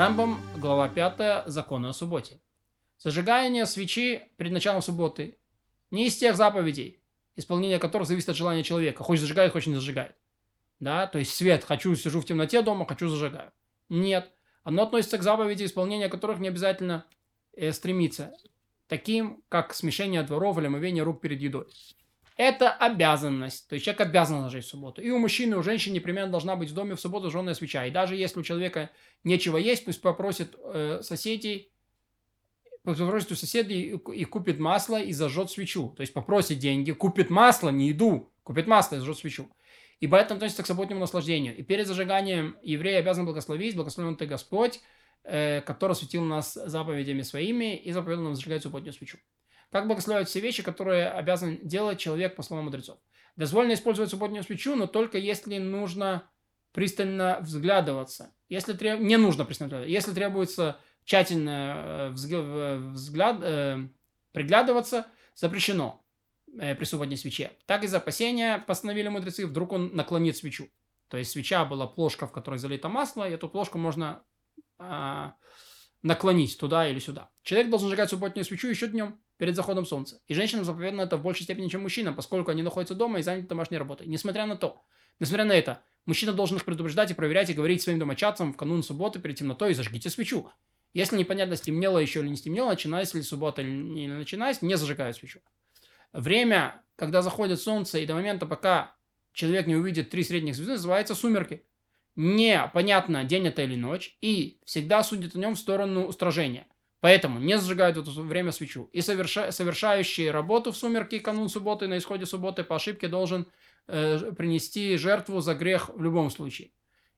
Рамбам, глава 5, законы о субботе. Зажигание свечи перед началом субботы не из тех заповедей, исполнение которых зависит от желания человека. Хочет зажигает, хочет не зажигает. Да, то есть свет, хочу, сижу в темноте дома, хочу, зажигаю. Нет. Оно относится к заповеди, исполнения которых не обязательно э, стремиться. Таким, как смешение дворов или омовение рук перед едой. Это обязанность. То есть человек обязан зажечь в субботу. И у мужчины, и у женщины непременно должна быть в доме в субботу зажженная свеча. И даже если у человека нечего есть, пусть попросит э, соседей, попросит у соседей и, и купит масло и зажжет свечу. То есть попросит деньги, купит масло, не еду, купит масло и зажжет свечу. И поэтому относится к субботнему наслаждению. И перед зажиганием еврей обязан благословить, благословен ты Господь, э, который светил нас заповедями своими и заповедал нам зажигать субботнюю свечу. Как благословляют все вещи, которые обязан делать человек по словам мудрецов. Дозволено использовать субботнюю свечу, но только если нужно пристально взглядываться. Если треб... Не нужно пристально взглядываться. Если требуется тщательно э, взгляд... Э, приглядываться, запрещено э, при субботней свече. Так из опасения постановили мудрецы, вдруг он наклонит свечу. То есть свеча была плошка, в которой залито масло, и эту плошку можно а, наклонить туда или сюда. Человек должен сжигать субботнюю свечу еще днем перед заходом солнца. И женщинам заповедано это в большей степени, чем мужчинам, поскольку они находятся дома и заняты домашней работой. Несмотря на то, несмотря на это, мужчина должен их предупреждать и проверять и говорить своим домочадцам в канун субботы перед темнотой зажгите свечу. Если непонятно, стемнело еще или не стемнело, начинается ли суббота или не начинается, не зажигают свечу. Время, когда заходит солнце, и до момента, пока человек не увидит три средних звезды, называется сумерки. Непонятно, день это или ночь, и всегда судят о нем в сторону устражения. Поэтому не зажигают в это время свечу. И соверша, совершающий работу в сумерки канун субботы на исходе субботы по ошибке должен э, принести жертву за грех в любом случае.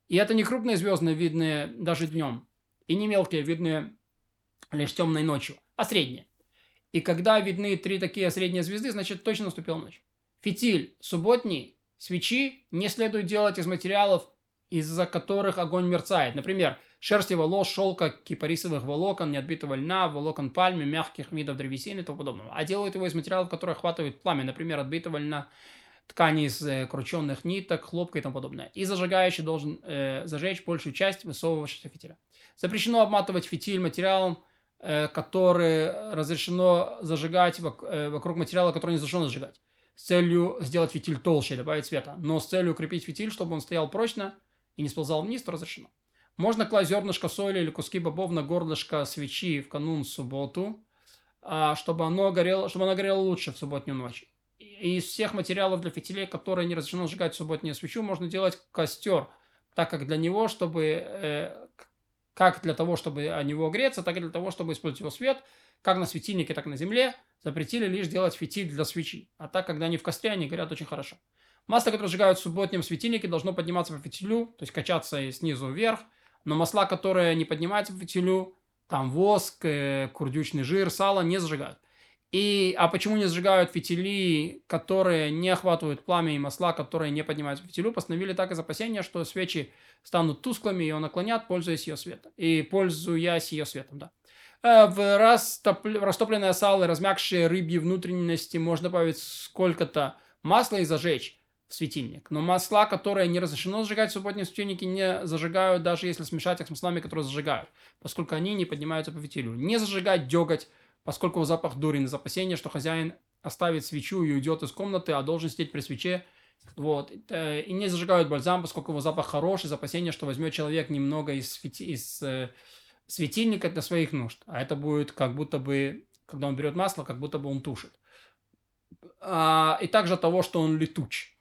И это не крупные звездные, видные даже днем, и не мелкие, видные лишь темной ночью, а средние. И когда видны три такие средние звезды, значит точно наступила ночь. Фитиль субботний свечи не следует делать из материалов, из-за которых огонь мерцает. Например, шерсти волос, шелка, кипарисовых волокон, неотбитого льна, волокон пальмы, мягких видов древесины и тому подобного. А делают его из материалов, которые охватывают пламя, например, отбитого льна, ткани из э, крученных ниток, хлопка и тому подобное. И зажигающий должен э, зажечь большую часть высовывающегося фитиля. Запрещено обматывать фитиль материалом, э, который разрешено зажигать вок, э, вокруг материала, который не разрешено зажигать. С целью сделать фитиль толще, добавить света. Но с целью укрепить фитиль, чтобы он стоял прочно и не сползал вниз, то разрешено. Можно класть зернышко соли или куски бобов на горлышко свечи в канун субботу, а, чтобы оно горело, чтобы оно горело лучше в субботнюю ночь. И из всех материалов для фитилей, которые не разрешено сжигать в субботнюю свечу, можно делать костер, так как для него, чтобы э, как для того, чтобы о него греться, так и для того, чтобы использовать его свет, как на светильнике, так и на земле, запретили лишь делать фитиль для свечи. А так, когда они в костре, они горят очень хорошо. Масло, которое сжигают в субботнем светильнике, должно подниматься по фитилю, то есть качаться снизу вверх, но масла, которые не поднимаются по фитилю, там воск, э, курдючный жир, сало, не зажигают. И, а почему не зажигают фитили, которые не охватывают пламя и масла, которые не поднимаются по фитилю, постановили так из опасения, что свечи станут тусклыми, ее наклонят, пользуясь ее светом. И пользуясь ее светом, да. Э, в растоп... растопленное сало, размягшие рыбьи внутренности можно добавить сколько-то масла и зажечь светильник. Но масла, которые не разрешено зажигать в субботние светильники, не зажигают, даже если смешать их с маслами, которые зажигают, поскольку они не поднимаются по фитилю. Не зажигать деготь, поскольку запах дурен, из опасения, что хозяин оставит свечу и уйдет из комнаты, а должен сидеть при свече. Вот. Э, и не зажигают бальзам, поскольку его запах хороший, из опасения, что возьмет человек немного из, фити... из э, светильника для своих нужд. А это будет как будто бы, когда он берет масло, как будто бы он тушит. А, и также того, что он летуч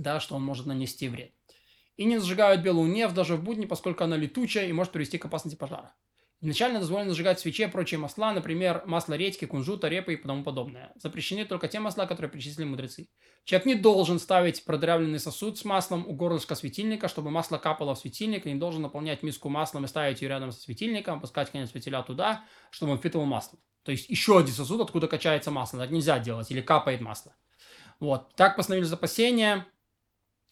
да, что он может нанести вред. И не зажигают белую нефть даже в будни, поскольку она летучая и может привести к опасности пожара. Изначально дозволено зажигать свечи и прочие масла, например, масло редьки, кунжута, репы и тому подобное. Запрещены только те масла, которые перечислили мудрецы. Человек не должен ставить продырявленный сосуд с маслом у горлышка светильника, чтобы масло капало в светильник, и не должен наполнять миску маслом и ставить ее рядом со светильником, опускать конец фитиля туда, чтобы он впитывал масло. То есть еще один сосуд, откуда качается масло. Так нельзя делать, или капает масло. Вот. Так постановили запасения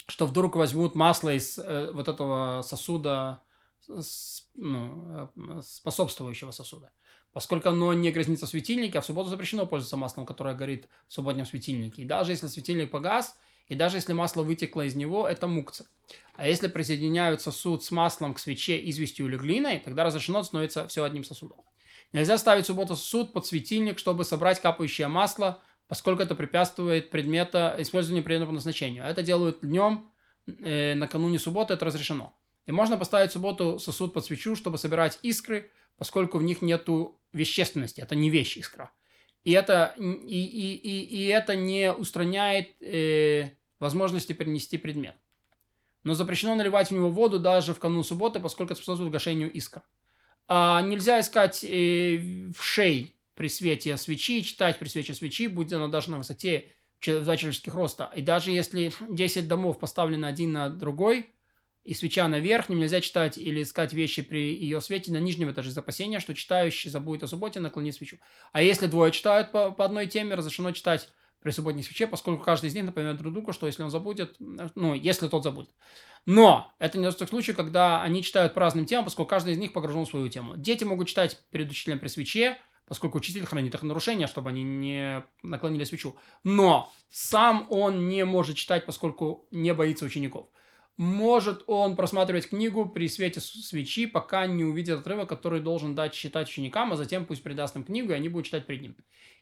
что вдруг возьмут масло из э, вот этого сосуда, с, ну, э, способствующего сосуда. Поскольку оно не грязнится в светильнике, а в субботу запрещено пользоваться маслом, которое горит в субботнем светильнике. И даже если светильник погас, и даже если масло вытекло из него, это мукция. А если присоединяют сосуд с маслом к свече, известью или глиной, тогда разрешено становится все одним сосудом. Нельзя ставить субботу сосуд под светильник, чтобы собрать капающее масло, поскольку это препятствует предмета, использованию предмета по назначению. А это делают днем, э, накануне субботы, это разрешено. И можно поставить в субботу сосуд под свечу, чтобы собирать искры, поскольку в них нет вещественности, это не вещь искра. И это, и, и, и, и это не устраняет э, возможности перенести предмет. Но запрещено наливать в него воду даже в канун субботы, поскольку это способствует гашению искр. А нельзя искать э, в шей при свете свечи, читать при свете свечи, будь она даже на высоте два человеческих роста. И даже если 10 домов поставлены один на другой, и свеча на верхнем, нельзя читать или искать вещи при ее свете на нижнем этаже из опасения, что читающий забудет о субботе, наклонит свечу. А если двое читают по, по одной теме, разрешено читать при субботней свече, поскольку каждый из них напоминает друг другу, что если он забудет, ну, если тот забудет. Но это не тот случай, когда они читают по разным темам, поскольку каждый из них погружен в свою тему. Дети могут читать перед учителем при свече, поскольку учитель хранит их нарушения, чтобы они не наклонили свечу. Но сам он не может читать, поскольку не боится учеников. Может он просматривать книгу при свете свечи, пока не увидит отрывок, который должен дать читать ученикам, а затем пусть придаст им книгу, и они будут читать перед ним.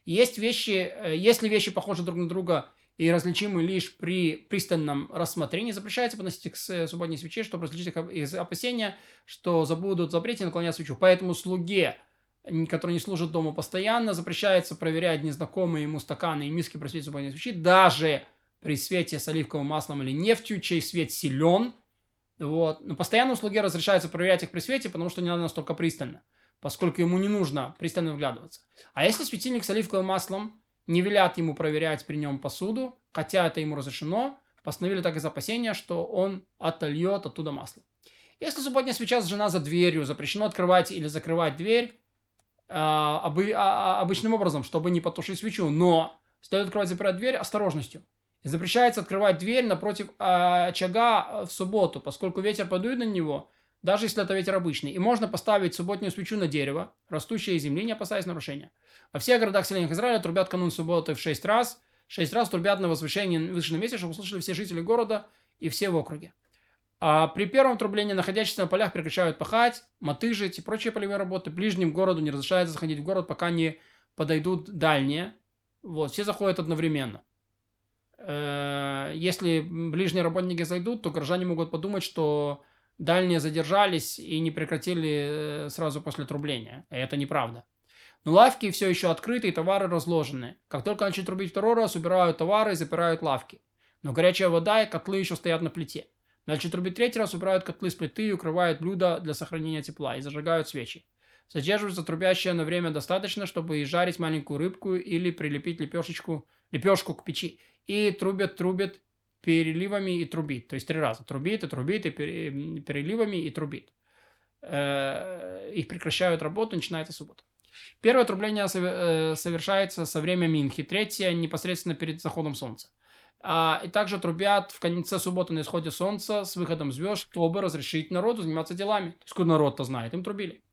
Есть вещи, э, если вещи похожи друг на друга и различимы лишь при пристальном рассмотрении, запрещается подносить их к субботней свече, чтобы различить их из опасения, что забудут запретить и наклонять свечу. Поэтому слуге, который не служит дому постоянно, запрещается проверять незнакомые ему стаканы и миски при свете субботней свечи, даже при свете с оливковым маслом или нефтью, чей свет силен. Вот. Но постоянно слуге разрешается проверять их при свете, потому что не надо настолько пристально, поскольку ему не нужно пристально вглядываться. А если светильник с оливковым маслом не велят ему проверять при нем посуду, хотя это ему разрешено, постановили так из опасения, что он отольет оттуда масло. Если субботняя свеча зажжена за дверью, запрещено открывать или закрывать дверь обычным образом, чтобы не потушить свечу, но стоит открывать запирать дверь осторожностью. И запрещается открывать дверь напротив а, очага в субботу, поскольку ветер подует на него, даже если это ветер обычный. И можно поставить субботнюю свечу на дерево, растущее из земли, не опасаясь нарушения. Во всех городах селениях Израиля трубят канун субботы в шесть раз. Шесть раз трубят на возвышении вышедшем месте, чтобы услышали все жители города и все в округе. А при первом трублении находящиеся на полях прекращают пахать, мотыжить и прочие полевые работы. Ближним городу не разрешается заходить в город, пока не подойдут дальние. Вот, все заходят одновременно. Э, если ближние работники зайдут, то горожане могут подумать, что дальние задержались и не прекратили э, сразу после трубления. Это неправда. Но лавки все еще открыты и товары разложены. Как только начнут трубить второй раз, убирают товары и запирают лавки. Но горячая вода и котлы еще стоят на плите. Начнут трубить третий раз, убирают котлы с плиты и укрывают блюда для сохранения тепла и зажигают свечи. Задерживается трубящее на время достаточно, чтобы и жарить маленькую рыбку или прилепить лепешечку, лепешку к печи и трубят, трубят переливами и трубит. То есть три раза. Трубит и трубит, и переливами и трубит. Э, их прекращают работу, начинается суббота. Первое трубление э, совершается со времени Минхи, третье непосредственно перед заходом солнца. А, и также трубят в конце субботы на исходе солнца с выходом звезд, чтобы разрешить народу заниматься делами. То народ-то знает, им трубили.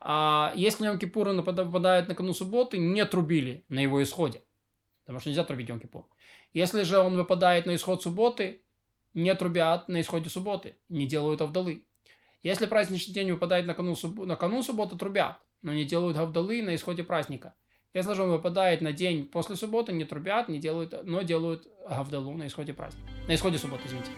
А если Йом-Кипур нападает на кону субботы, не трубили на его исходе. Потому что нельзя трубить Йом-Кипур. Если же он выпадает на исход субботы, не трубят на исходе субботы, не делают авдалы. Если праздничный день выпадает на канун, суб... на канун субботы, трубят, но не делают авдалы на исходе праздника. Если же он выпадает на день после субботы, не трубят, не делают, но делают гавдалу на исходе праздника. На исходе субботы, извините.